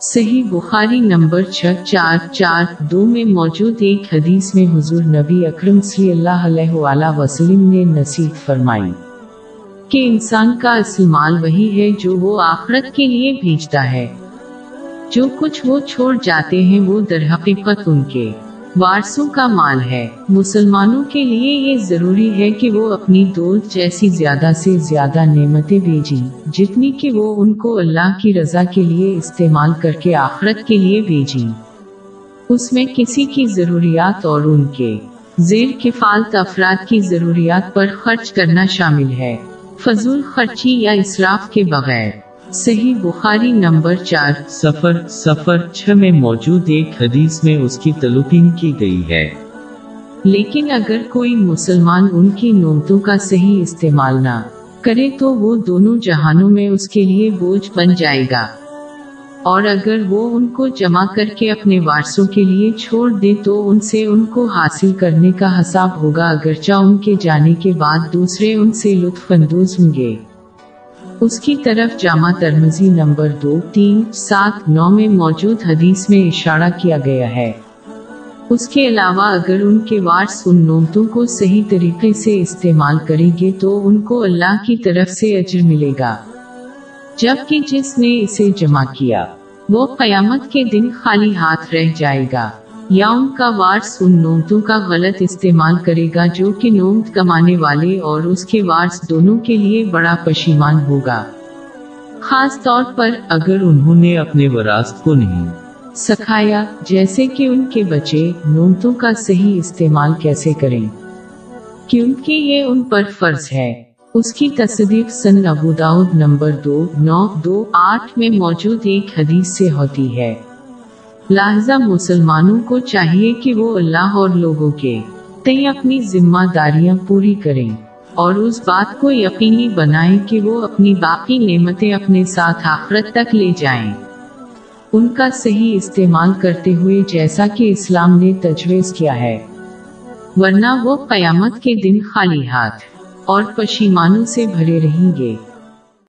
صحیح بخاری نمبر چھ چار چار دو میں موجود ایک حدیث میں حضور نبی اکرم صلی اللہ علیہ وآلہ وسلم نے نصیب فرمائی کہ انسان کا اصل مال وہی ہے جو وہ آخرت کے لیے بھیجتا ہے۔ جو کچھ وہ چھوڑ جاتے ہیں وہ در حقیقت ان کے وارثوں کا مال ہے۔ مسلمانوں کے لیے یہ ضروری ہے کہ وہ اپنی دوست جیسی زیادہ سے زیادہ نعمتیں بھیجیں، جتنی کہ وہ ان کو اللہ کی رضا کے لیے استعمال کر کے آخرت کے لیے بھیجیں۔ اس میں کسی کی ضروریات اور ان کے زیر کفالت افراد کی ضروریات پر خرچ کرنا شامل ہے۔ فضول خرچی یا اسراف کے بغیر۔ صحیح بخاری نمبر چار۔ سفر سفر چھ میں موجود ایک حدیث میں اس کی تلقین کی گئی ہے۔ لیکن اگر کوئی مسلمان ان کی نومتوں کا صحیح استعمال نہ کرے تو وہ دونوں جہانوں میں اس کے لیے بوجھ بن جائے گا۔ اور اگر وہ ان کو جمع کر کے اپنے وارثوں کے لیے چھوڑ دے تو ان سے ان کو حاصل کرنے کا حساب ہوگا اگرچہ ان کے جانے کے بعد دوسرے ان سے لطف اندوز ہوں گے۔ اس کی طرف جامع ترمزی نمبر دو، تین، سات، نو میں موجود حدیث میں اشارہ کیا گیا ہے۔ اس کے علاوہ اگر ان کے وارث ان نومتوں کو صحیح طریقے سے استعمال کریں گے تو ان کو اللہ کی طرف سے اجر ملے گا۔ جبکہ جس نے اسے جمع کیا، وہ قیامت کے دن خالی ہاتھ رہ جائے گا۔ یا ان کا وارث ان نومتوں کا غلط استعمال کرے گا جو کہ نومت کمانے والے اور اس کے وارث دونوں کے لیے بڑا پشیمان ہوگا۔ خاص طور پر اگر انہوں نے اپنے وراثت کو نہیں سکھایا، جیسے کہ ان کے بچے نومتوں کا صحیح استعمال کیسے کریں۔ کیونکہ یہ ان پر فرض ہے۔ اس کی تصدیق سن ابو نمبر دو، نو، دو، آٹھ میں موجود ایک حدیث سے ہوتی ہے۔ لہذا مسلمانوں کو چاہیے کہ وہ اللہ اور لوگوں کے تئی اپنی ذمہ داریاں پوری کریں اور اس بات کو یقینی بنائیں کہ وہ اپنی باقی نعمتیں اپنے ساتھ آخرت تک لے جائیں۔ ان کا صحیح استعمال کرتے ہوئے جیسا کہ اسلام نے تجویز کیا ہے۔ ورنہ وہ قیامت کے دن خالی ہاتھ اور پشیمانوں سے بھرے رہیں گے۔